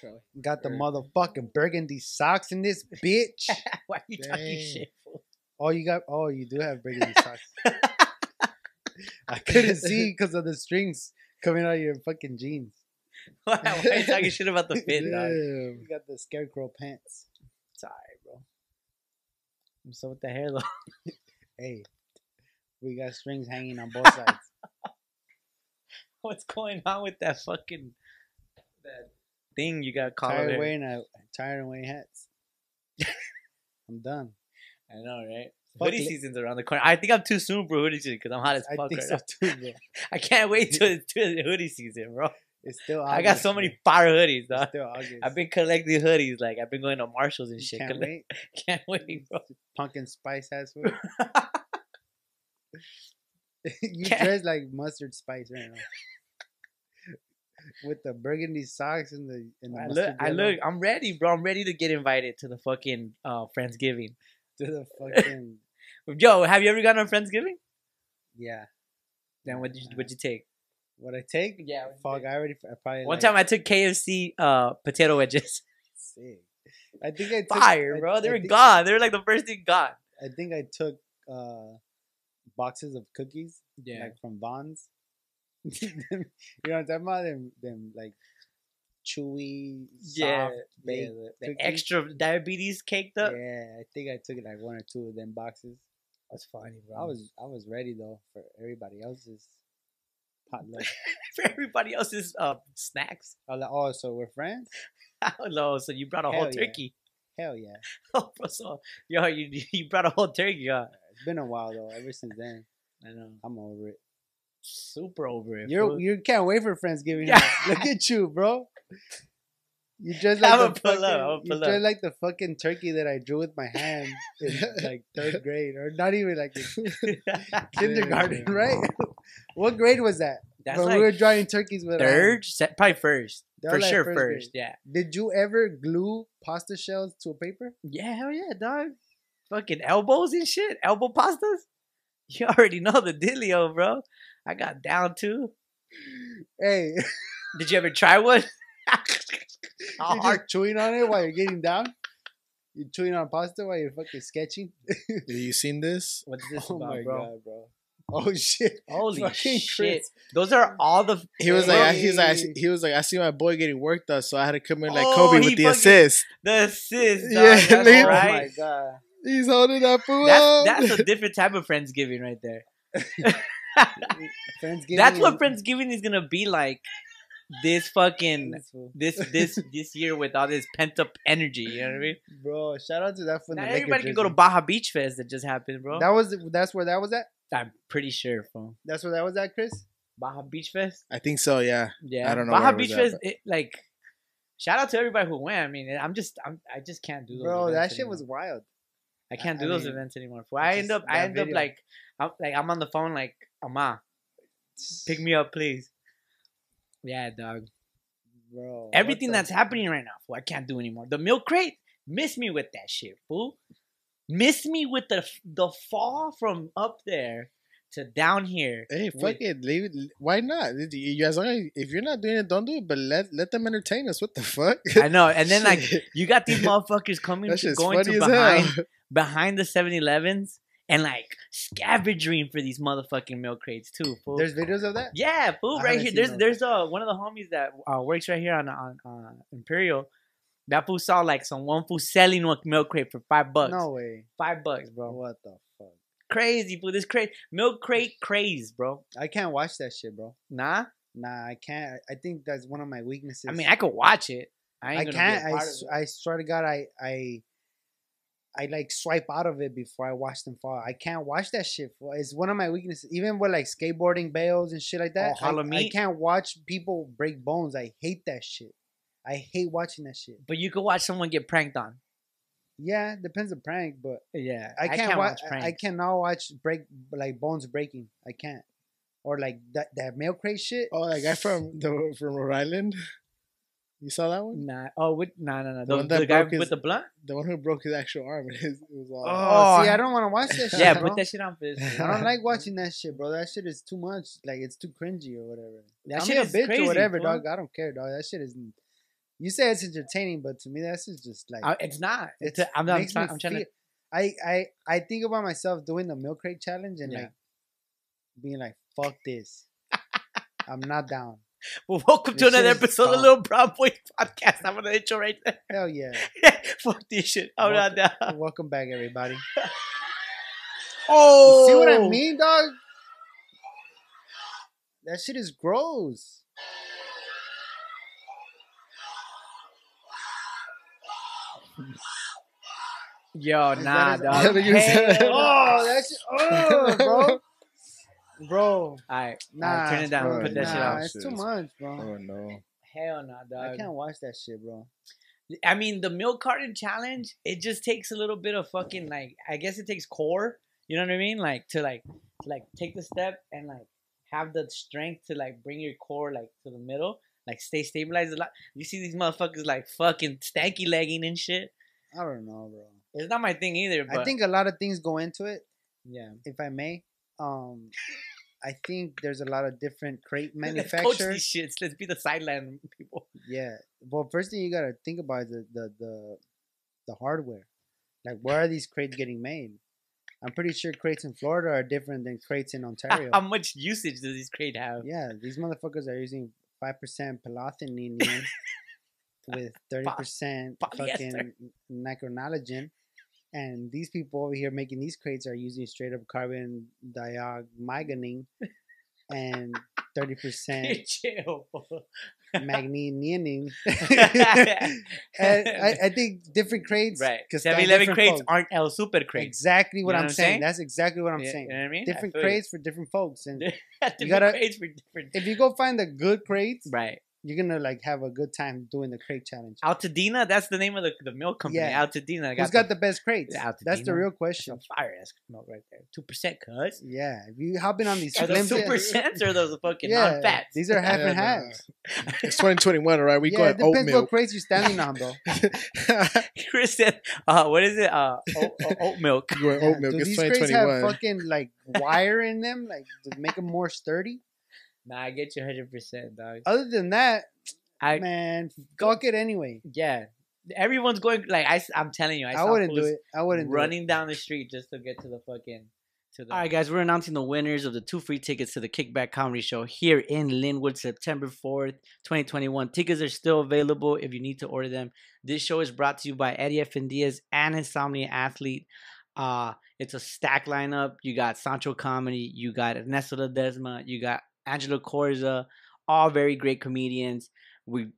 Charlie. Got the motherfucking burgundy socks in this bitch. Why are you talking shit? fool? oh, you got. Oh, you do have burgundy socks. I couldn't see because of the strings coming out of your fucking jeans. Why, why are you talking shit about the fit, dog? Damn. You got the scarecrow pants. It's alright, bro. What's up with the hair though? Hey, we got strings hanging on both sides. What's going on with that fucking that thing you got called tired of wearing a tired of wearing hats. I'm done. I know, right? Fuck hoodie li- season's around the corner. I think I'm too soon for hoodie season because I'm hot as fuck. I think right so now. too, bro. I can't wait till it's hoodie season, bro. It's still. August, I got so many fire hoodies, It's still August. I've been collecting hoodies. Like I've been going to Marshalls and shit. Can't collect- wait. Can't wait, bro. Pumpkin spice ass food. you Can't- dress like mustard spice right now. With the burgundy socks and the and the I look, I look, I'm ready, bro. I'm ready to get invited to the fucking uh Friendsgiving. to the fucking Yo, have you ever gone on Friendsgiving? yeah. Then what did you, what'd you take? What I take? Yeah, Fuck, I already I probably One like, time I took KFC uh potato wedges. sick. I think I took Fire, I- bro. They I were gone. They were like the first thing gone. I think I took uh boxes of cookies Yeah. like from Vons. you know what I'm talking about? Them, them like chewy, Yeah, soft, yeah, the, the extra diabetes caked up. Yeah, I think I took like one or two of them boxes. That's funny, bro. I was I was ready though for everybody else's potluck. for everybody else's uh snacks. Was like, oh, so we're friends? I don't. So you brought a whole Hell yeah. turkey. Hell yeah! Oh, so yo, you you brought a whole turkey. Huh? It's been a while though. Ever since then, I know. I'm over it. Super over it. You fool. you can't wait for Friendsgiving. Yeah. Look at you, bro. You just like I'ma the pull fucking, up, you just like the fucking turkey that I drew with my hand in like third grade, or not even like in kindergarten, right? what grade was that? That's when like we were drawing turkeys with our hands. third, se- probably first. For like sure, first first. Yeah. Did you ever glue pasta shells to a paper? Yeah, hell yeah, dog. Fucking elbows and shit. Elbow pastas. You already know the dealio, bro. I got down too. Hey, Did you ever try one? How you're hard? just chewing on it while you're getting down. You're chewing on pasta while you're fucking sketching. Have you seen this? What's this oh about, my bro? god, bro! Oh shit! Holy Fucking shit! Chris. Those are all the. He was like, I- he was like, I see- he was like, I see my boy getting worked up, so I had to come in like Oh, Kobe with the assist. the assist. Dog. Yeah, that's look- Oh my god! He's holding that fool That's up. that's a different type of friendsgiving right there. Friendsgiving. That's what and- friendsgiving is gonna be like. This fucking This this this this year with all this pent up energy. You know what I mean? bro. Shout out to that from Not the Laker everybody can go to jersey. Baja Beach Fest that just happened, bro. That was that's where that was at. I'm pretty sure, bro. That's where that was at, Chris. Baja Beach Fest. I think so. Yeah. Yeah, I don't know Baja where it was Beach at, Fest. It, like, shout out to everybody who went. I mean, I'm just, I'm, I just can't do those. Bro, that shit anymore. was wild. I can't I do those mean, events anymore. fool. I end up, I that end up like, I'm like, I'm on the phone like, Ama, pick me up, please. Yeah, dog. bro. Everything the- that's happening right now, fool, I can't do anymore. The milk crate, miss me with that shit, fool. Miss me with the the fall from up there to down here. Hey, with- fuck it. Leave it. Why not? You as long as if you're not doing it, don't do it. But let let them entertain us. What the fuck? I know, and then like you got these motherfuckers coming that to shit's going to behind behind the 7-Elevens and like scavenging for these motherfucking milk crates too. Fool. There's videos of that. yeah, fool, right here. There's there's uh one of the homies that uh, works right here on on uh, Imperial. That fool saw like some one fool selling one milk crate for five bucks. No way. five bucks, bro. What the fuck? Crazy fool. This crate milk crate craze, bro. I can't watch that shit, bro. Nah, Nah, I can't. I think that's one of my weaknesses. I mean I could watch it. I ain't I can't. Be a I, part of it. I swear to God, I I I like swipe out of it before I watch them fall. I can't watch that shit. fool. It's one of my weaknesses. Even with like skateboarding bails and shit like oh, that. Oh, I, I can't watch people break bones. I hate that shit. I hate watching that shit. But you could watch someone get pranked on. Yeah, depends on prank, but Yeah, I can't, watch. I pranks. cannot watch break like bones breaking. I can't. Or like that that milk crate shit. Oh, that guy from the from Rhode Island. You saw that one? Nah. Oh, with nah, nah, nah. The The, one that the guy his- with the blunt. The one who broke his actual arm. It, is, it was all. Oh, Oh, see, I- I don't want to watch that shit. Yeah, bro. put that shit on for this. I don't like watching that shit, bro. That shit is too much. Like it's too cringy or whatever. That I'm shit a is bitch crazy, or whatever, fool. dog. I don't care, dog. That shit is You say it's entertaining, but to me, that's just like Uh, it's not. It's. it I'm, I'm, makes trying, me I'm trying to. feel- I, I I think about myself doing the milk crate challenge and Yeah. like being like, "Fuck this, I'm not down." Well, welcome to another episode of dumb. Little Brown Boys podcast. I'm gonna intro right there. Hell yeah! Fuck this shit. I'm not Welcome- down. Welcome back, everybody. Oh, You see what I mean, dog? That shit is gross. Yo, Is nah, that dog. Hell Oh, no. that shit. Oh, bro. Bro, Alright, nah. alright, turn it down. bro, Put that shit nah, out. It's too Shit is- much, bro. Oh no. Hell no, I dog. can't watch that shit, bro. I mean, the milk carton challenge, it just takes a little bit of fucking like, I guess it takes core. You know what I mean? Like to like, to, like take the step and like have the strength to like bring your core like to the middle, like stay stabilized a lot. You see these motherfuckers like fucking stanky legging and shit. I don't know, bro. It's not my thing either. But I think a lot of things go into it, yeah, if I may. Um, I think there's a lot of different crate Let's coach manufacturers. these shits. Let's be the sideline people. Yeah. Well, first thing you gotta think about is the the the, the hardware. Like, where are these crates getting made? I'm pretty sure crates in Florida are different than crates in Ontario. How much usage does this crate have? yeah, these motherfuckers are using five percent pelathinine with thirty percent fucking nitrogen. And these people over here making these crates are using straight up carbon diaminine and thirty percent Chill. magnesium. and I, I think different crates, right. Because 7 11 crates folks. aren't El Super crates. Exactly what You know I'm what saying. saying? That's exactly what I'm Yeah, saying. You know what I mean? Different you. crates for different folks, and different gotta- crates for different. if you go find the good crates, Right. You're gonna like have a good time doing the crate challenge. Altadena, that's the name of the, the milk company. Yeah. Altadena. Who's got the best crates? Yeah, That's the real question. a fire ass milk right there. Two percent, cuz. Yeah, if you hopping on these Are those flimsy- two percent or those fucking yeah, non-fats? these are half Yeah, and nah. half. It's 2021, all right. We yeah, going it depends oatmeal. what crates you're standing on, bro. Chris said, uh, what is it? Uh, oat, oat, oat milk. You going Yeah, oatmeal. do It's these crates have fucking like wire in them, like to make them more sturdy? Nah, I get you 100%, dog. Other than that, I, man, fuck it anyway. yeah. Everyone's going, like, I, I'm telling you, I, I, wouldn't do it. I wouldn't do it. running down the street just to get to the fucking. To the All right, guys, we're announcing the winners of the two free tickets to the Kickback Comedy Show here in Lynwood, September 4th, 2021. Tickets are still available if you need to order them. This show is brought to you by Eddie F. Diaz and Insomniac Athlete. Uh, it's a stack lineup. You got Sancho Comedy, you got Ernesto Ledesma, you got Angelo Corza, all very great comedians. We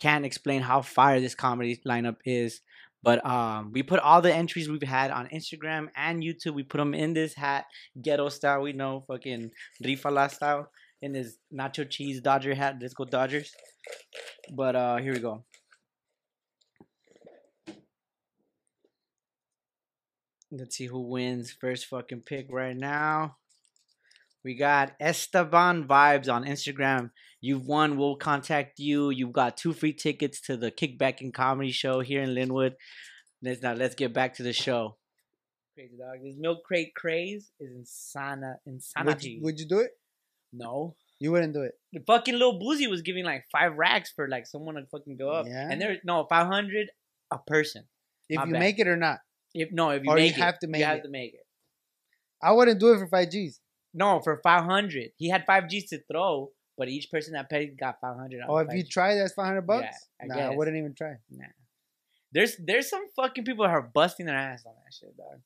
can't explain how fire this comedy lineup is. But um, we put all the entries we've had on Instagram and YouTube. We put them in this hat, ghetto style. We know, fucking Rifala style, in this nacho cheese Dodger hat. Let's go Dodgers. But uh, here we go. Let's see who wins first fucking pick right now. We got Esteban Vibes on Instagram. You've won. We'll contact you. You've got two free tickets to the Kickback and Comedy Show here in Lynwood. Let's now let's get back to the show. crazy dog. This milk crate craze is insana, Would you, would you do it? no, You wouldn't do it. the fucking little boozy was giving like five racks for like someone to fucking go up, Yeah. and there no five hundred a person. If My you bad. make it or not. If no, if you Or you it, have to make you have to make it. I wouldn't do it for five G's. No, for five hundred, he had five G's to throw, but each person that paid got five hundred. Oh, if you try, that's five hundred bucks. I nah, I wouldn't even try. Nah. There's there's some fucking people that are busting their ass on that shit, dog.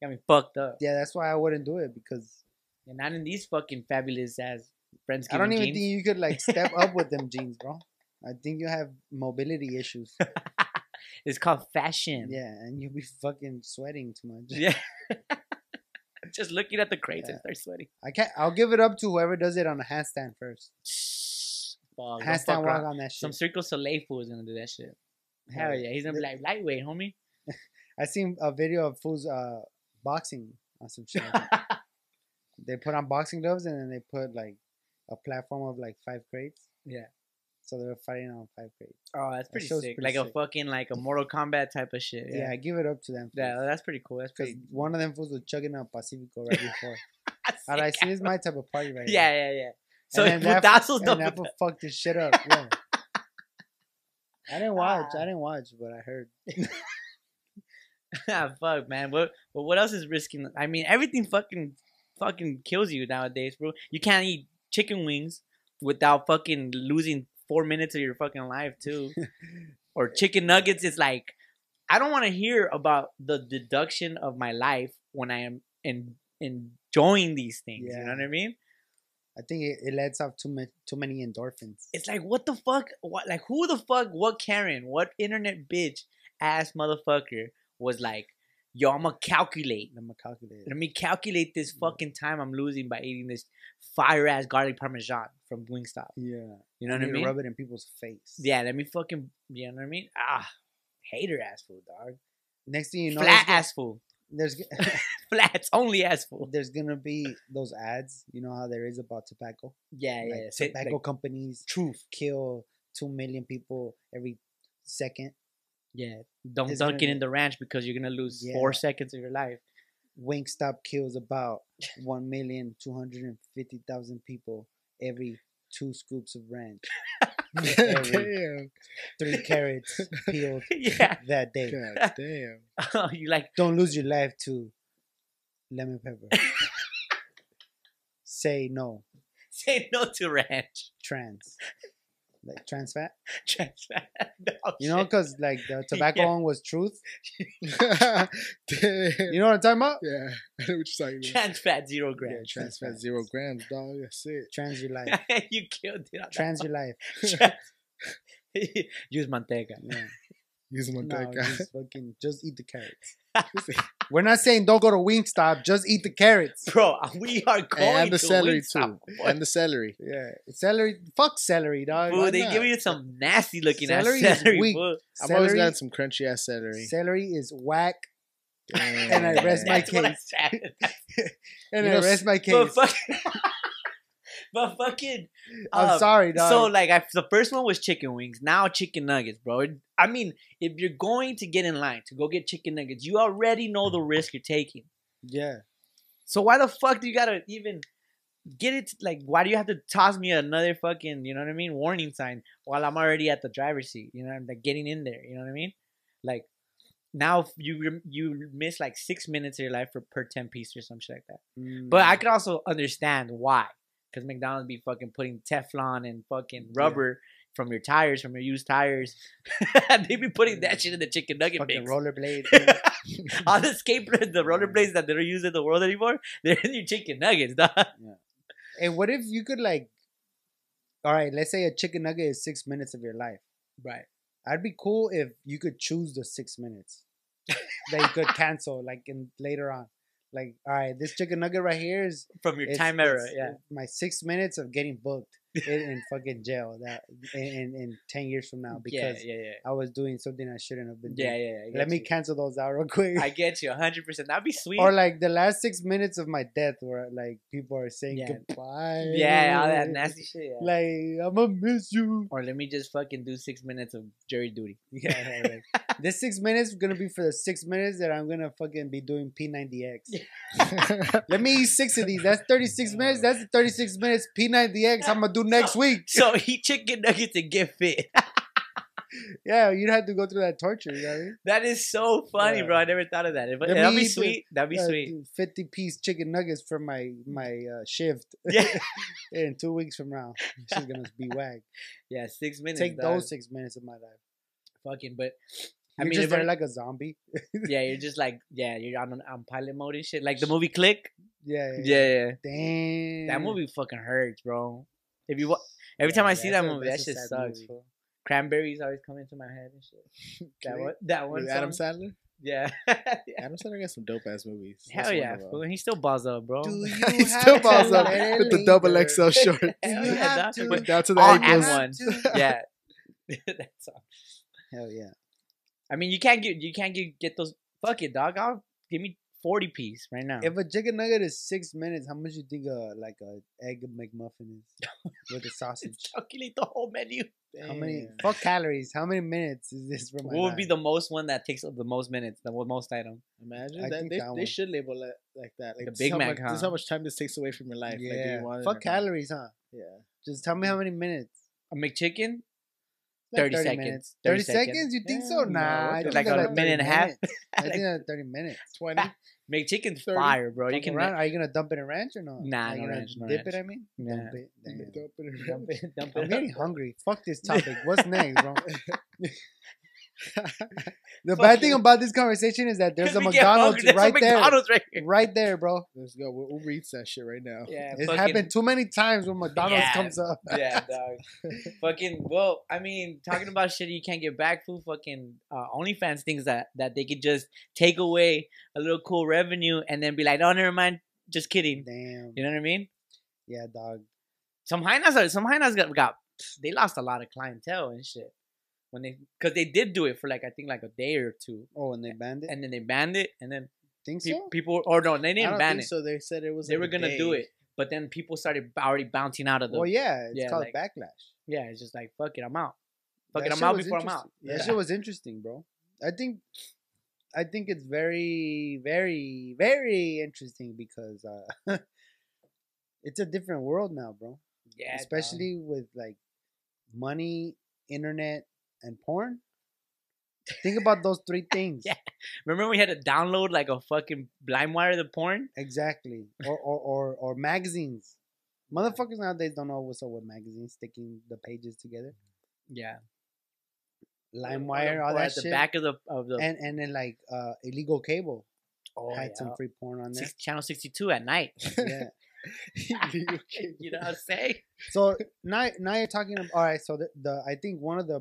Got me fucked up. Yeah, that's why I wouldn't do it because And not in these fucking fabulous ass friends. I don't even jeans. think you could like step up with them jeans, bro. I think you have mobility issues. It's called fashion. Yeah, and you'll be fucking sweating too much. Yeah. Just looking at the crates and Yeah. start sweating. I can't. I'll give it up to whoever does it on a handstand first. Fuck, handstand walk on that shit. Some. Cirque du Soleil fool is gonna do that shit. Hell Hell yeah, he's gonna be like lightweight, homie. I seen a video of fools uh boxing on some shit. they put on boxing gloves and then they put like a platform of like five crates. Yeah. So they're fighting on five crates. oh, that's pretty show's sick. pretty like sick. a fucking like a Mortal Kombat type of shit. Yeah, Yeah, I give it up to them. yeah, that's pretty cool. That's Because pretty. one of them fools was chugging a Pacifico right before. That's and I see this is my type of party right Yeah, yeah, yeah. So And then that- putazos here. no And that fool fucked his shit up. Yeah. I didn't watch. Ah. I didn't watch, but I heard. ah, fuck, man. What? But what else is risking? I mean, everything fucking, fucking kills you nowadays, bro. You can't eat chicken wings without fucking losing four minutes of your fucking life too. or chicken nuggets. It's like I don't want to hear about the deduction of my life when I am in, enjoying these things. You know what I mean? I think it, it lets off too much, too many endorphins. It's like what the fuck? What like who the fuck? What Karen? What internet bitch ass motherfucker was like? Yo, I'm gonna calculate. I'm gonna calculate. Let me calculate this fucking time I'm losing by eating this fire ass garlic parmesan from Wingstop. Yeah, You know I what I mean? Rub it in people's face. Yeah, let me fucking. You know what I mean? Ah, hater ass food, dog. Next thing you know, Flat ass food. there's Flats only ass food. there's gonna be those ads. You know how there is about tobacco. Yeah, yeah. like yeah. Tobacco like, companies truth. kill two million people every second. Yeah. Don't It's dunk gonna it in the ranch because you're gonna lose four seconds of your life. Wingstop kills about one million two hundred and fifty thousand people every two scoops of ranch, damn. three carrots peeled yeah. that day. God damn. Oh, you like Don't lose your life to lemon pepper. Say no, say no to ranch. trans, like trans fat. Trans fat. No, You know, because like the tobacco Yeah. one was truth. You know what I'm talking about? Yeah, I know what you're talking about. trans fat zero grams. Yeah, trans fat zero grams, dog. That's it. Trans your life. you killed it. Trans your life. one. Use manteca. Yeah. Use my No, just fucking just eat the carrots. We're not saying don't go to Wingstop. Just eat the carrots. Bro, we are going and the to celery Wingstop, too. And the celery. Yeah, celery. Fuck celery, dog. Fool, they give you some nasty looking Celery ass is weak. I've always Celery- gotten some crunchy ass celery. Celery is whack. And I rest my That's what I case. and You I know, rest my case. but fucking. I'm uh, sorry, dog. So like, I, the first one was chicken wings. Now chicken nuggets, bro. I mean, if you're going to get in line to go get chicken nuggets, you already know the risk you're taking. yeah, So why the fuck do you gotta even get it? Like, why do you have to toss me another fucking, you know what I mean, warning sign while I'm already at the driver's seat? You know, I'm like getting in there. You know what I mean? Like, now you you miss like six minutes of your life for per ten piece or some shit like that. But Mm. I could also understand why, because McDonald's be fucking putting Teflon and fucking rubber. From your tires, from your used tires, they be putting that shit in the chicken nugget fucking mix. rollerblade. All the skateboards, the rollerblades that they don't use in the world anymore, they're in your chicken nuggets, dog. and what if you could like? All right, let's say a chicken nugget is six minutes of your life. Right. I'd be cool if you could choose the six minutes that you could cancel, like in later on. Like, all right, this chicken nugget right here is From your time era, yeah. My six minutes of getting booked in, in fucking jail that in, in, ten years from now because yeah, yeah. I was doing something I shouldn't have been doing. yeah, yeah. Let me cancel those out real quick. I get you 100%. That'd be sweet. or like the last six minutes of my death where like people are saying Yeah. goodbye. yeah, all that nasty shit. Yeah. Like I'm gonna miss you. or let me just fucking do six minutes of jury duty. Yeah, yeah, like, this six minutes is gonna be for the six minutes that I'm gonna fucking be doing P90X. Let me eat six of these. That's 36 minutes. That's 36 minutes P90X I'm gonna do next week. So eat chicken nuggets and get fit. Yeah, you'd have to go through that torture. You know I mean? that is so funny, Yeah. bro. I never thought of that. But that'd be eat the- sweet. That'd be Uh, sweet. 50 piece chicken nuggets for my my uh, shift. Yeah. in two weeks from now, she's gonna be wag. Yeah, six minutes. Take dog. those six minutes of my life. fucking. But I You're mean, just if there like a zombie. yeah, you're just like yeah, you're on on pilot mode and shit. Like the movie Click. Yeah, yeah. Yeah, yeah. Damn. That movie fucking hurts, bro. If you wa- every time I Yeah, see that movie, that that's shit sucks. movie. Cranberries always come into my head and shit. That one, that one. With Adam? Sandler? Yeah. Adam Sandler got some dope ass movies. Hell That's yeah, fool. He still balls up, bro. He still balls up with the double? XL shorts. Do yeah, have dog. to? With down to the All ankles. at once. yeah. that song. Hell yeah. I mean, you can't get you can't get get those. Fuck it, dog. I'll give me forty piece right now. If a chicken nugget is six minutes, how much you think a like a egg McMuffin is with a sausage? Calculate the whole menu. How many? Fuck calories. How many minutes is this for my? What would be the most one that takes the most minutes, the most item? Imagine I that they, that they should label it like that. Like The this Big Mac, much, This is how much time this takes away from your life. Like, do Yeah. you want Fuck or not? calories, huh? Yeah. Just tell me how mm. many minutes. A McChicken? Like 30 seconds. minutes. 30 30 seconds? You think so? Hell no, Nah. I the think Like a 30 minute and a half? I think that's 30 minutes. 20. McChicken's 30. fire, bro. You can ranch- Are you gonna dump it in a ranch or not? Nah, Are no ranch, no dip ranch. it. I mean, Yeah. dump it. Dump it. dump it, dump I'm getting hungry. Fuck this topic. What's next, bro? the bad thing about this conversation is that there's a McDonald's. There's a right there, McDonald's right here. right there, bro. Let's go. We'll, read that shit right now. Yeah, It's fucking- happened too many times when McDonald's Yeah. comes up. yeah, dog. fucking well, I mean, talking about shit you can't get back, food. Fucking uh, OnlyFans things that that they could just take away a little cool revenue and then be like, oh, never mind, just kidding. Damn. You know what I mean? Yeah, dog. Some hyenas are some hyenas got, got they lost a lot of clientele and shit when they because they did do it for like I think like a day or two, Oh, and they banned it. and then they banned it, and then think pe- so? people or no, they didn't ban it. so. They said it was. They like were gonna do day. it, but then people started already bouncing out of the. Well, yeah, it's yeah, called like- backlash. yeah, it's just like fuck it, I'm out. Fuck That it, I'm out before I'm out. That Yeah. shit was interesting, bro. I think, I think it's very, very, very interesting because uh, it's a different world now, bro. Yeah. Especially with like money, internet, and porn. Think about those three things. Yeah. Remember we had to download like a fucking LimeWire the porn? Exactly. Or, or or or magazines. Motherfuckers nowadays don't know what's up with magazines sticking the pages together. Yeah. LimeWire, Or all that at the back of the of the and and then like uh illegal cable oh, had yeah. some free porn on there. Six, channel 62 at night. yeah. you know what I'm saying? So now now you're talking about all right. So the, the I think one of the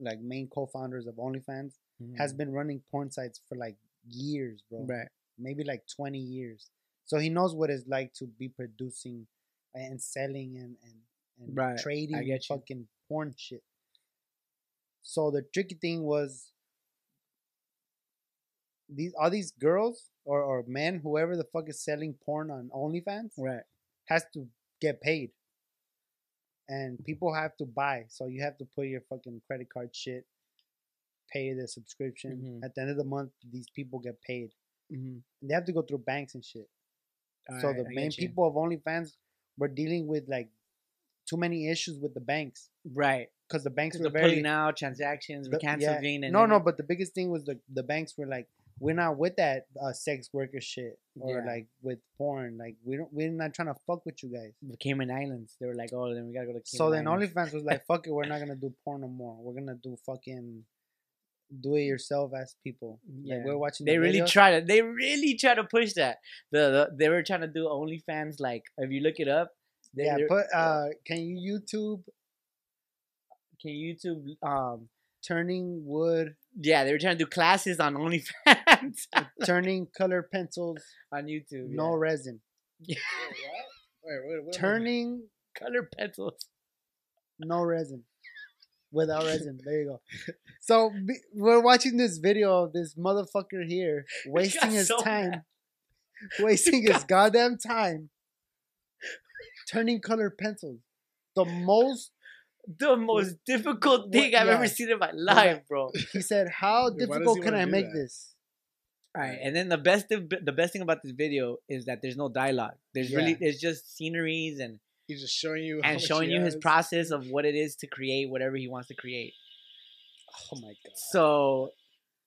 like main co-founders of OnlyFans has been running porn sites for like years, bro. Mm-hmm. right. Maybe like 20 years. So he knows what it's like to be producing and selling and and, and Right, trading fucking porn shit. So the tricky thing was these all these girls or, or men, whoever the fuck is selling porn on OnlyFans, Right. has to get paid. And people have to buy. So you have to put your fucking credit card shit, pay the subscription. Mhm. At the end of the month, these people get paid. Mm-hmm. They have to go through banks and shit. so the main people of OnlyFans were dealing with like too many issues with the banks. Right. Because the banks were very pulling out transactions, the- yeah. canceling. and No, no, but the biggest thing was the the banks were like, we're not with that uh, sex worker shit or Yeah. like with porn. Like we don't, we're not trying to fuck with you guys. The Cayman Islands. They were like, oh, then we gotta go to Cayman So then Islands. OnlyFans was like, fuck it, we're not gonna do porn no more. We're gonna do fucking do it yourself as people. Yeah. Like we're watching. They really videos. try to. They really try to push that. The, the they were trying to do OnlyFans. Like if you look it up, they, Yeah, put uh, can you YouTube can you YouTube. Um, turning wood, yeah, they were trying to do classes on OnlyFans turning color pencils, on YouTube. no resin, Wait, wait, what- turning color pencils. no resin. Without resin, there you go. So be- we're watching this video of this motherfucker here wasting his so time, wasting his goddamn time, turning color pencils. The most The most difficult What- thing I've ever seen in my life, bro. he said, "How difficult can I make that? this?" All right, and then the best of, the best thing about this video is that there's no dialogue. There's really Yeah. there's just sceneries and He's just showing you and showing you his process of what it is to create whatever he wants to create. Oh my god! So,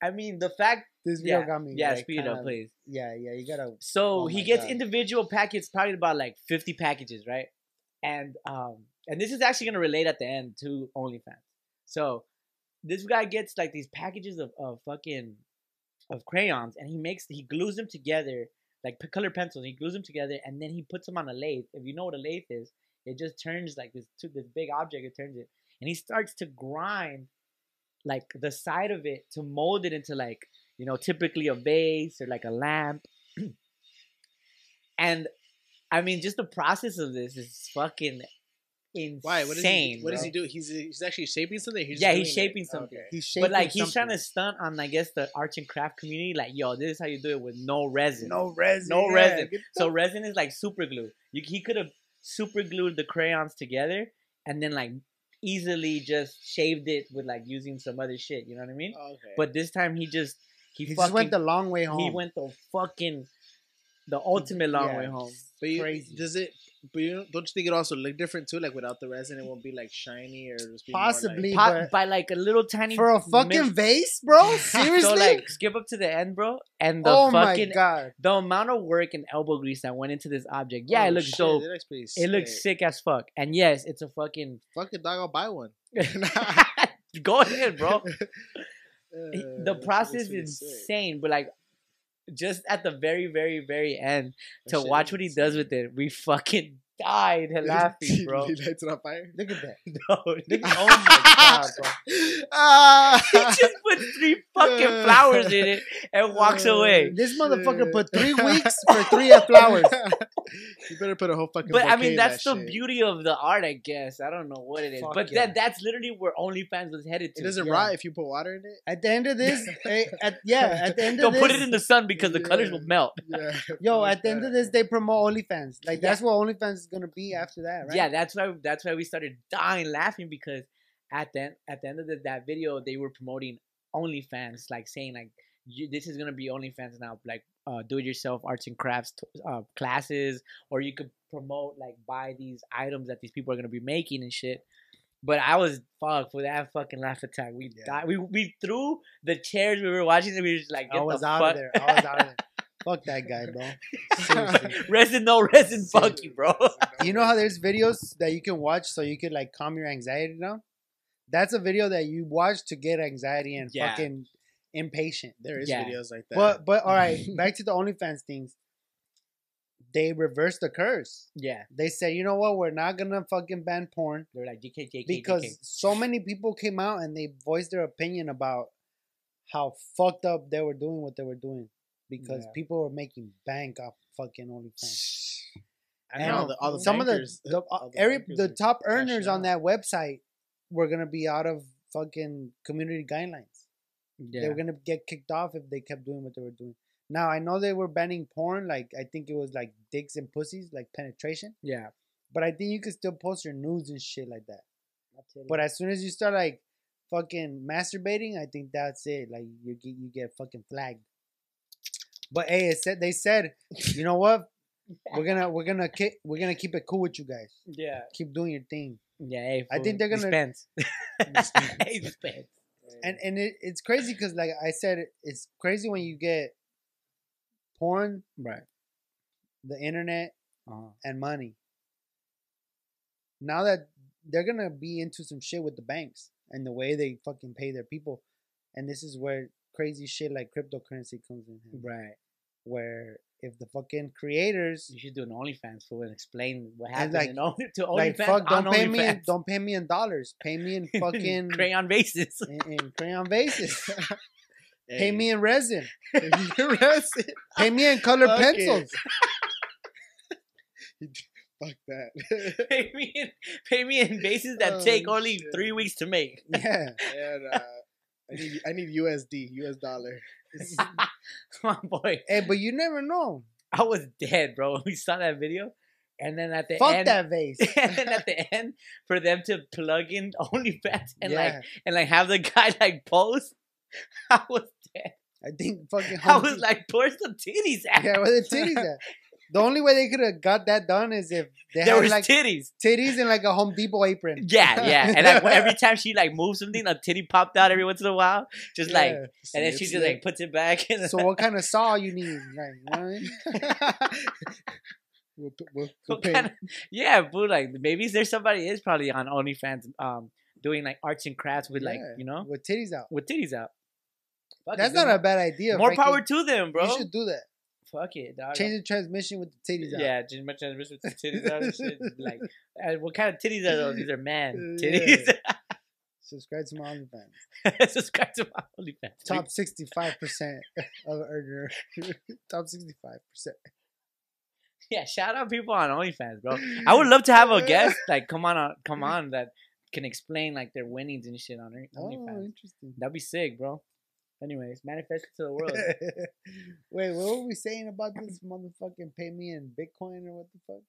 I mean, the fact This video yeah, got me. yeah, like, speed it up, kinda- please. Yeah, yeah, you gotta. So Oh he gets God. individual packets, probably about like 50 packages, right? And um, and this is actually gonna relate at the end to OnlyFans. So this guy gets like these packages of, of fucking of crayons, and he makes he glues them together like color pencils. He glues them together, and then he puts them on a lathe. If you know what a lathe is, it just turns like this to this big object. It turns it, and he starts to grind like the side of it to mold it into like you know typically a vase or like a lamp. and I mean, just the process of this is fucking insane. Why? What does he? What does he do? He's he's actually shaping something. He's Yeah, just he's doing it? shaping something. Okay. He's But like shaping he's trying to stunt on, I guess, the arts and craft community. Like, yo, this is how you do it with no resin. no resin. No yeah, resin. So the- resin is like super glue. You, he could have super glued the crayons together and then like easily just shaved it with like using some other shit. You know what I mean? Okay. But this time he just he, he fucking just went the long way home. he went the fucking the ultimate long Yeah. way home. But you, Crazy. does it? But you don't, don't you think it also look different too? Like without the resin, it won't be like shiny or just be more, like- Possibly. But- by like a little tiny For a fucking mix- vase, bro? Seriously? So like skip up to the end, bro, and the oh fucking my god. the amount of work and elbow grease that went into this object. Yeah, Oh, it looks shit, dope. It looks pretty. It looks sick as fuck. And yes, it's a fucking. Fucking dog, I'll buy one. Go ahead, bro. Uh, the process looks pretty is sick. insane, but like just at the very, very, very end to watch what he does with it, we fucking died laughing, bro. he lights it on fire. Look at that. No, Look, oh my god, bro. ah! he just put three fucking flowers in it and walks away. This motherfucker put three weeks for three flowers. You better put a whole fucking. But I mean, that's that the shit. beauty of the art, I guess. I don't know what it is, Fuck but yeah. that that's literally where OnlyFans was headed to. It doesn't Yeah. rot if you put water in it. At the end of this, at, yeah, at the end of Don't this, put it in the sun because the colors will melt. Yeah. yo, at the end of this, they promote OnlyFans. Like that's what OnlyFans is gonna be after that, right? Yeah, that's why that's why we started dying laughing because at the at the end of the, that video they were promoting OnlyFans, like saying like you, this is gonna be OnlyFans now, like uh, do it yourself arts and crafts t- uh, classes, or you could promote like buy these items that these people are gonna be making and shit. But I was fuck for that fucking laugh attack. We Yeah. died. We we threw the chairs we were watching and we were just like, I was the out fuck. of there. I was out of there. Fuck that guy, bro. Resin no resin, fuck you, bro. You know how there's videos that you can watch so you can like calm your anxiety down? That's a video that you watch to get anxiety and Yeah. fucking impatient. There is Yeah. videos like that. But but all right, back to the OnlyFans things. They reversed the curse. yeah, They said, you know what, we're not gonna fucking ban porn They're like JK, JK, because JK. so many people came out and they voiced their opinion about how fucked up they were doing what they were doing because Yeah. people were making bank off fucking OnlyFans. I And know the, all the some bankers, of the, the, uh, all the every the top earners on that website were gonna be out of fucking community guidelines. Yeah. They were gonna get kicked off if they kept doing what they were doing. Now I know they were banning porn, like I think it was like dicks and pussies, like penetration. yeah. But I think you could still post your nudes and shit like that. But But as soon as you start like fucking masturbating, I think that's it. Like you get you get fucking flagged. But hey, it said they said, you know what? We're gonna we're gonna keep we're gonna keep it cool with you guys. yeah, Keep doing your thing. yeah. Hey, I think they're gonna- dispense. hey, dispense. And and it, it's crazy because like I said, it's crazy when you get porn, Right. the internet, Uh-huh. and money. Now that they're gonna be into some shit with the banks and the way they fucking pay their people, and this is where crazy shit like cryptocurrency comes in, Right. where if the fucking creators You should do an OnlyFans for and explain what happened like- in only, to OnlyFans. like fuck, don't on pay me, in, don't pay me in dollars, pay me in fucking crayon bases. in, in crayon vases, Hey, pay me in resin, you're resin. pay me in colored Fuck pencils. Fuck that. pay me in, pay me in bases that Oh, take only shit. three weeks to make. Yeah, and, uh, I need I need USD, US dollar. Come on, boy. hey, but you never know. I was dead, bro. We saw that video, and then at the Fuck end, that vase. and then at the end, for them to plug in OnlyFans and like and like have the guy like pose, I was dead. I think fucking. I was like, "Where's the titties at?" Yeah, where the titties at? The only way they could have got that done is if they there had was like titties. titties in like a Home Depot apron. Yeah, yeah. And like every time she like moves something, a titty popped out every once in a while. Just like, Yeah. and then she just like puts it back. And So what kind of saw you need? Like, what we'll, we'll, we'll kind of, yeah, but like maybe there's somebody is probably on OnlyFans, um, doing like arts and crafts with like you know with titties out. with titties out. Fuck That's not a bad idea. More Frankie. power to them, bro. You should do that. Fuck it, dog. Change the transmission with the titties out. Yeah, change my transmission with the titties out shit. Like, uh, what kind of titties are those? These are man Yeah. titties. Subscribe to my OnlyFans. Subscribe to my OnlyFans. Top sixty-five percent of earner. Top sixty-five percent. Yeah, shout out people on OnlyFans, bro. I would love to have a guest like come on, uh, come on that can explain like their winnings and shit on OnlyFans. Oh, interesting. That'd be sick, bro. Anyways, manifest it to the world. Wait, what were we saying about this motherfucking pay me in Bitcoin or what the fuck?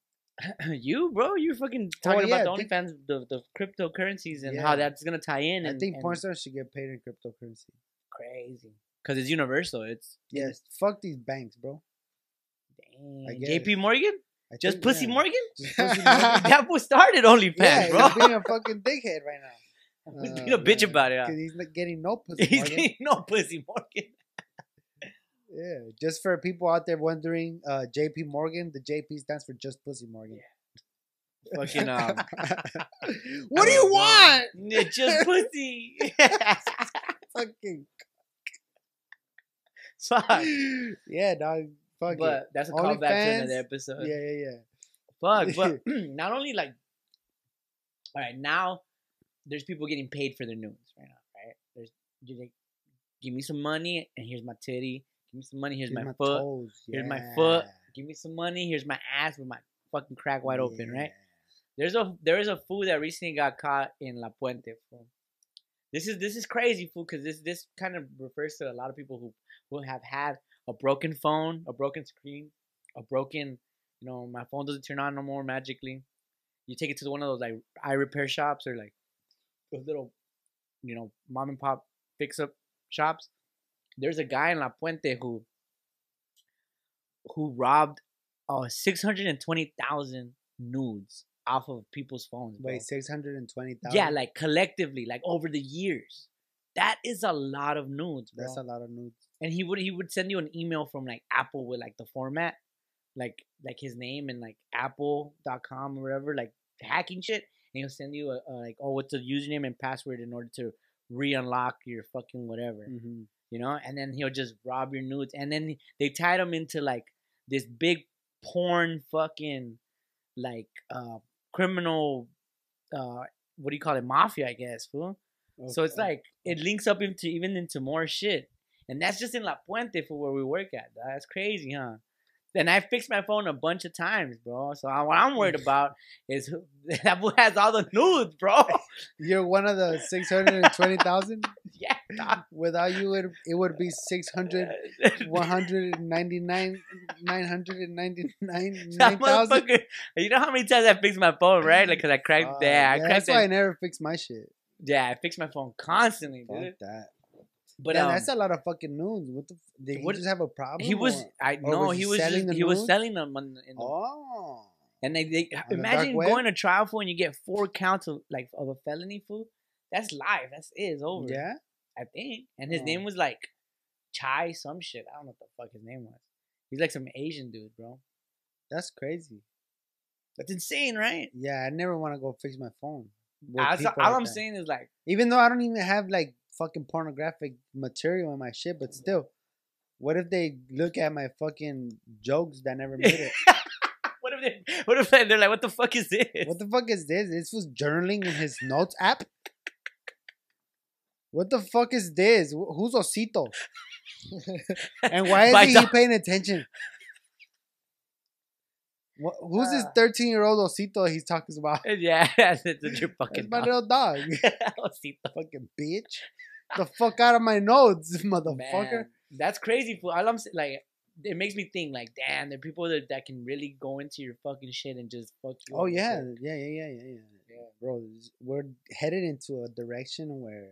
you, bro, you're fucking oh, talking Oh, yeah, about the think- OnlyFans, the, the cryptocurrencies and Yeah. how that's gonna tie in. I think and porn stars should get paid in cryptocurrency. crazy because it's universal. It's Yes. Fuck these banks, bro. Dang. JP Morgan? I Just think, Pussy. Morgan? Just Pussy Morgan. that was started OnlyFans, yeah, bro. being a fucking dickhead right now. He's being a bitch about it? Because he's not getting no pussy. He's Morgan. getting no Pussy Morgan. Yeah, just for people out there wondering, uh, JP Morgan, the JP stands for Just Pussy Morgan. Fucking, um, what do you Oh, want? yeah, just pussy. Fucking Fuck. yeah, dog. Fuck But that's a callback to another episode. Yeah, yeah, yeah. Fuck. But not only like, all right, now there's people getting paid for their nudes right now, right? There's you like, give me some money and here's my titty. Give me some money. Here's Here's my, foot. toes, Here's my foot. Give me some money. Here's my ass with my fucking crack wide open, right? There's a there is a fool that recently got caught in La Puente. Fool. This is this is crazy, fool, because this this kind of refers to a lot of people who who have had a broken phone, a broken screen, a broken, you know, my phone doesn't turn on no more magically. You take it to one of those like eye repair shops or like those little, you know, mom and pop fix up shops. There's a guy in La Puente who who robbed uh six hundred and twenty thousand nudes off of people's phones. Bro. Wait, six hundred and twenty thousand. yeah, like collectively, like over the years. That is a lot of nudes, bro. that's a lot of nudes. and he would he would send you an email from like Apple with like the format, like like his name and like Apple.com or whatever, like hacking shit. And he'll send you a, a like oh what's the username and password in order to re-unlock your fucking whatever Mm-hmm. you know, and then he'll just rob your nudes, and then they tied him into like this big porn fucking like uh criminal uh what do you call it mafia I guess fool. So it's like it links up into even into more shit, and that's just in La Puente for where we work at. That's crazy, huh? And I fixed my phone a bunch of times, bro. So I, what I'm worried about is who, that fool has all the nudes, bro. you're one of the six hundred and twenty thousand. yeah, dog. Without you, it, it would be 600, 199, 999, That 9,000. motherfucker. You know how many times I fixed my phone, right? Like, cause I cracked. Uh, yeah, I cracked that's why I never fix my shit. Yeah, I fixed my phone constantly, Fuck dude. that. But um, that's a lot of fucking nudes. What the? F- did he what- just have a problem? he was. or- I know was he he was. selling Just, the he was selling them on, in the, Oh. and they, they the imagine web? going to trial for and you get four counts of like of a felony fool. That's life. That's it. It's over. Yeah. I think. And his Oh. name was like Chai some shit. I don't know what the fuck his name was. He's like some Asian dude, bro. That's crazy. That's insane, right? Yeah, I never want to go fix my phone. with All, all like I'm that. saying is like, even though I don't even have like fucking pornographic material in my shit, but still, what if they look at my fucking jokes that never made it? what if they, what if they're like, what the fuck is this? what the fuck is this? This was journaling in his notes app. What the fuck is this? Who's Osito? And why isn't he paying attention? Wh- Who's this Ah. 13 year old Osito he's talking about? Yeah, that's your That's fucking my dog. little dog. Osito. fucking bitch. the fuck out of my notes, motherfucker. Man, that's crazy. Fool. All I'm like, it makes me think like, damn, there are people that, that can really go into your fucking shit and just fuck you. Oh up yeah, yeah, yeah, yeah, yeah, yeah. Bro, we're headed into a direction where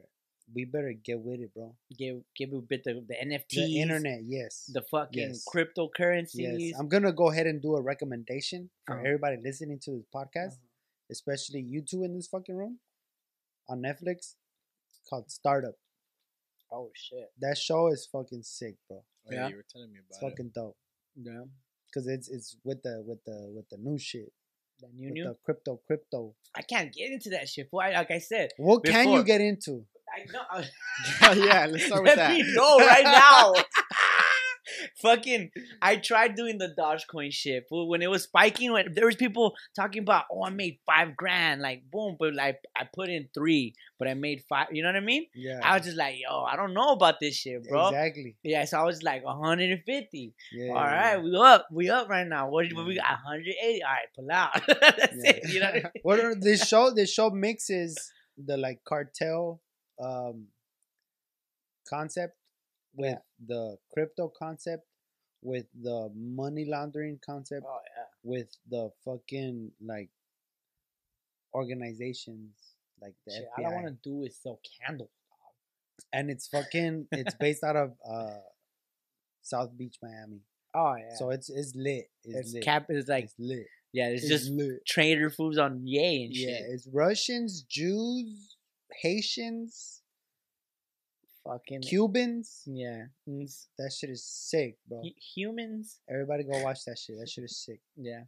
we better get with it, bro. give give a bit the the NFTs, The internet, yes. the fucking Yes. cryptocurrencies. yes. I'm gonna go ahead and do a recommendation for Uh-huh. everybody listening to this podcast, especially you two in this fucking room on Netflix called Startup. Oh shit. That show is fucking sick, bro. Oh, yeah, Yeah. you were telling me It's about it. fucking dope. Yeah. Cause it's it's with the with the with the new shit. That new with new. the crypto crypto. I can't get into that shit. Fool. I, like I said, What can you get into? I know. yeah, let's start with Let that. me know right now. Fucking, I tried doing the Dogecoin shit. When it was spiking, when there was people talking about, oh, I made five grand, like boom, but like I put in three, but I made five. You know what I mean? Yeah. I was just like, yo, I don't know about this shit, bro. Exactly. Yeah, so I was like 150. Yeah. All right, we up, we up right now. What, what we mm. got? 180. All right, pull out. That's Yeah. it. You know what I mean? What are this show? This show mixes the like cartel um concept with the crypto concept, with the money laundering concept, Oh yeah. with the fucking like organizations like the Shit, FBI. I want to do is sell candles. and it's fucking it's based out of uh South Beach, Miami. Oh yeah. So it's it's lit. It's, it's lit. cap. It's like it's lit. yeah. It's, It's just lit. trader foods on yay and Yeah, shit. it's Russians, Jews, Haitians, Fucking Cubans. yeah. That shit is sick, bro. hu- humans. Everybody go watch that shit. That shit is sick. Yeah.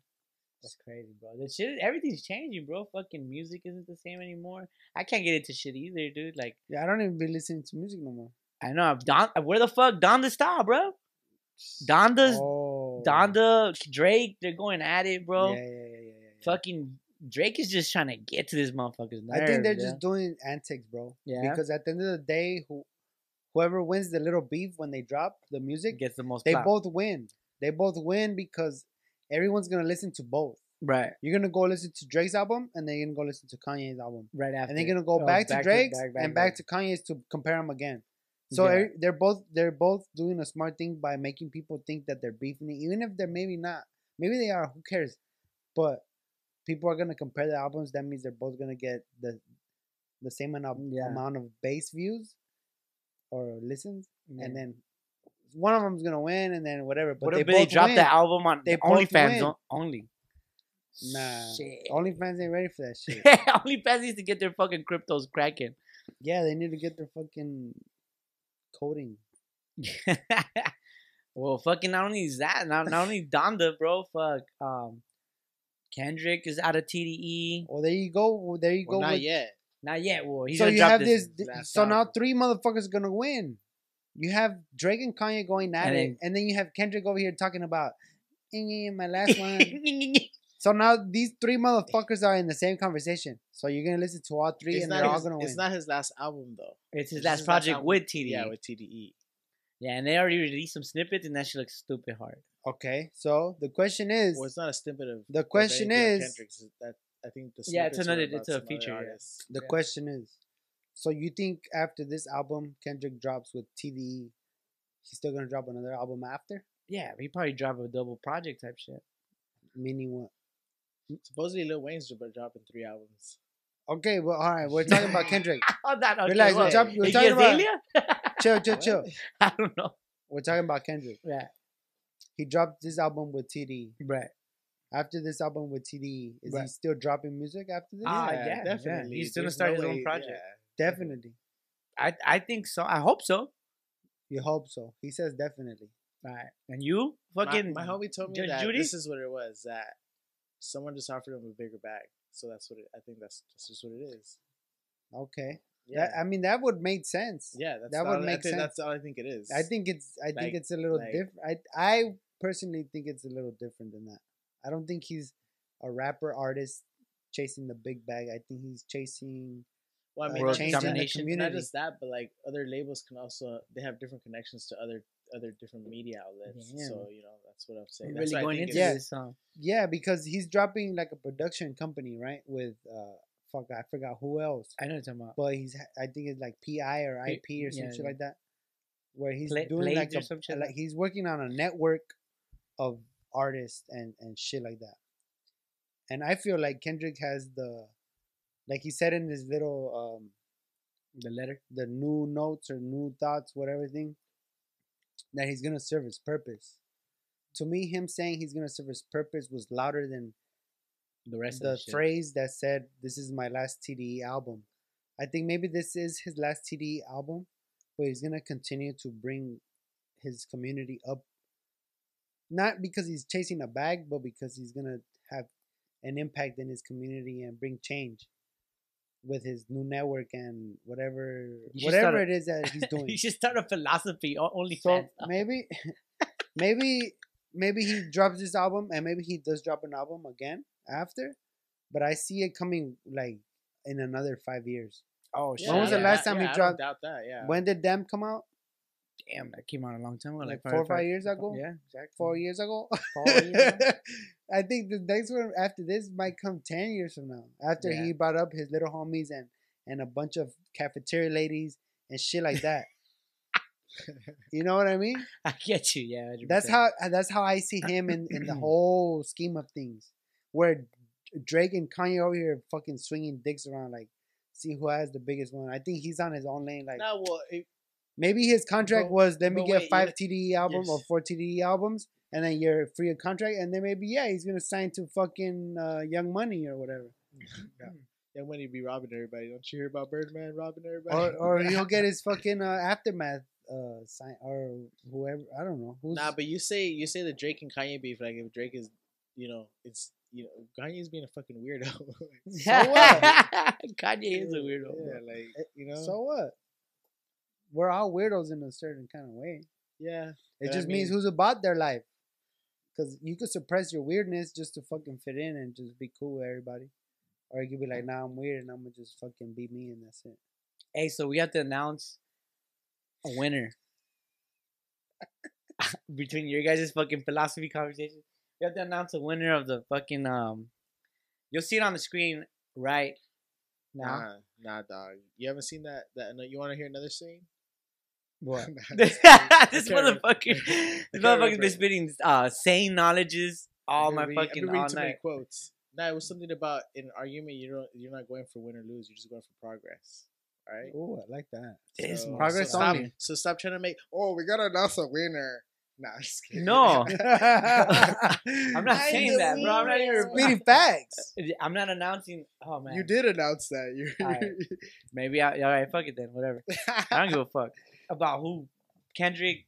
That's crazy, bro. The shit, everything's changing, bro. Fucking music isn't the same anymore. I can't get into shit either, dude. Like, Yeah, I don't even be listening to music no more. I know, I've Don. Where the fuck Donda style, bro? Donda's Oh. Donda, Drake, they're going at it, bro. Yeah, yeah, yeah, yeah, yeah. Fucking Drake is just trying to get to this motherfucker's nerves. I think they're yeah. just doing antics, bro. Yeah. Because at the end of the day, who, whoever wins the little beef when they drop the music, gets the most. they both win. They both win because everyone's gonna listen to both. right, You're gonna go listen to Drake's album, and then you're gonna go listen to Kanye's album, right after, and then you're gonna go Oh, back to Drake's back, back, and back back. to Kanye's to compare them again. So Yeah. they're both they're both doing a smart thing by making people think that they're beefing, it, even if they're maybe not. Maybe they are. Who cares? But people are gonna compare the albums. That means they're both gonna get the the same amount Yeah. amount of base views or listens, and then one of them's gonna win, and then whatever. But what they they drop win. the album on They OnlyFans only? Nah, Shit. OnlyFans ain't ready for that shit. OnlyFans needs to get their fucking cryptos cracking. yeah, they need to get their fucking coding. well, fucking not only is that, not, not only Donda, bro. Fuck, um, Kendrick is out of TDE. Well, there you go. Well, there you Well, go. not with- yet. Not yet. Well, he's so you have this. this. last so now three motherfuckers gonna win. You have Drake and Kanye going at And it, then- and then you have Kendrick over here talking about "Eh, eh, my last one. so now these three motherfuckers are in the same conversation. So you're gonna listen to all three, It's and they're all his, gonna win. it's not his last album though. it's his It's last his project album. with TDE. Yeah, with TDE. Yeah, and they already released some snippets, and that shit looks stupid hard. Okay. So the question is, Well, it's not a snippet of. the question anything is, Kendrick's. Uh, that I think the Yeah, it's another- it's a some other feature, yeah. artists. the Yeah. question is, so you think after this album, Kendrick drops with TDE, he's still gonna drop another album after? Yeah, he probably drop a double project type shit. Meaning what? Supposedly Lil Wayne's about dropping three albums. Okay, well, all right, we're talking about Kendrick. Oh, that okay. Relax, we're what? we're talking about- chill, chill, chill. I don't know. We're talking about Kendrick. Yeah, He dropped this album with TD. right. After this album with TD, is he still dropping music after this? Ah, yeah, yeah. definitely. He's gonna start no his own project. yeah. Definitely. I I think so. I hope so. You hope so. He says definitely. Right. And you fucking my homie told me Judge that Judy? this is what it was. That someone just offered him a bigger bag. So that's what it, I think. That's, that's just what it is. Okay. Yeah, That, I mean, that would make sense. yeah. That's that all- would I make think sense. That's all I think it is. I think it's. I think it's a little like- different. I I personally think it's a little different than that. I don't think he's a rapper artist chasing the big bag. I think he's chasing. Well, I uh, mean, World not changing just, the domination. community. not just that, but like other labels can also they have different connections to other other different media outlets. Damn. So you know that's what I'm saying. That's really going into. Yeah. this. Um, Yeah, because he's dropping like a production company, right? With uh, fuck, I forgot who else. I know what you're talking about. but he's I think it's like PI or IP or some yeah, shit yeah. like that, where he's Pla- doing like Blades a, some shit like like- he's working on a network of artists and and shit like that. And I feel like Kendrick has the, like he said in his little um The letter. the new notes or new thoughts whatever thing, that he's gonna serve his purpose. To me, him saying he's gonna serve his purpose was louder than The rest the of the phrase that said this is my last TDE album. I think maybe this is his last TDE album, but he's gonna continue to bring his community up. Not because he's chasing a bag, but because he's gonna have an impact in his community and bring change with his new network and whatever You should whatever start it is that he's doing. you should start a philosophy. o- Only So fans. maybe, maybe, maybe he drops this album, and maybe he does drop an album again after. But I see it coming like in another five years. Oh Yeah, When was the last I- time he yeah, I don't dropped- doubt that. Yeah. When did Damn come out? Damn, that came out a long time ago. Like Like, four or five years ago? Yeah, exactly. Four years ago. Four years ago. I think the next one after this might come ten years from now. After Yeah. he brought up his little homies and and a bunch of cafeteria ladies and shit like that. you know what I mean? I get you. Yeah, 100%. That's how that's how I see him in, in the whole scheme of things. Where Drake and Kanye over here fucking swinging dicks around, like see who has the biggest one. I think he's on his own lane. Like no, well, it, Maybe his contract But- was let me get wait, five you- TDE albums or four TDE albums, and then you're free of contract, and then maybe yeah, he's gonna sign to fucking uh, Young Money or whatever, Yeah, when he be robbing everybody. Don't you hear about Birdman robbing everybody? or or he'll get his fucking uh, aftermath uh sign or whoever I don't know who's Nah, but you say you say the Drake and Kanye beef. Like if Drake is, you know, it's you know Kanye's being a fucking weirdo. So what? Kanye is a weirdo. yeah, like you know. so what? We're all weirdos in a certain kind of way. yeah, It But I just means who's about their life. Because you could suppress your weirdness just to fucking fit in and just be cool with everybody. Or you could be like, nah, I'm weird and I'm going to just fucking be me and that's it. Hey, so we have to announce a winner between your guys' fucking philosophy conversation. We have to announce a winner of the fucking um. You'll see it on the screen right now. nah, nah, dog. You haven't seen that? That you want to hear another scene? What? this motherfucker, this can't motherfucker remember. been spitting uh sane knowledges all my been reading- I've fucking been all too many night. quotes. Nah, it was something about in an argument. You don't. You're not going for win or lose. You're just going for progress. All right. Oh, I like that. This So- Progress so stop, only. So stop trying to make. Oh, we gotta announce a winner. Nah, I'm just kidding. No. I'm not I saying that, bro. I'm not even. Repeating facts. I'm not announcing. Oh man, You did announce that. You. Alright. Maybe I. All right, fuck it then. Whatever. I don't give a fuck about who. Kendrick.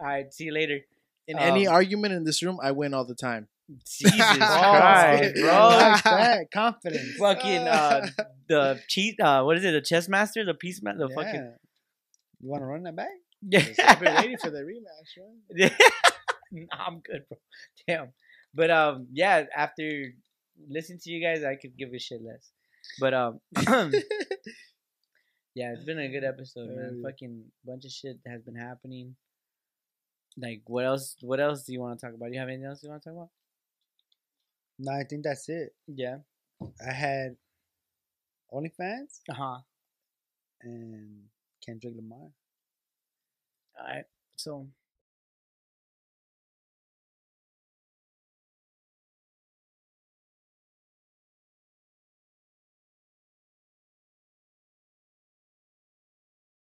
Right, see you later. in any Um, argument in this room, I win all the time. Jesus Christ, bro. like that. Confidence. fucking uh, the cheat. Uh, what is it? The chess master, the peace man, the Yeah. fucking. You want to run that back? Yeah, I've been waiting for the rematch, man. Yeah. I'm good, bro. Damn. But um, yeah. After listening to you guys, I could give a shit less. But um, yeah, it's been a good episode, man. Fucking bunch of shit has been happening. Like, what else? What else do you want to talk about? Do you have anything else you want to talk about? No, I think that's it. Yeah. I had OnlyFans Uh huh. and Kendrick Lamar. All right. So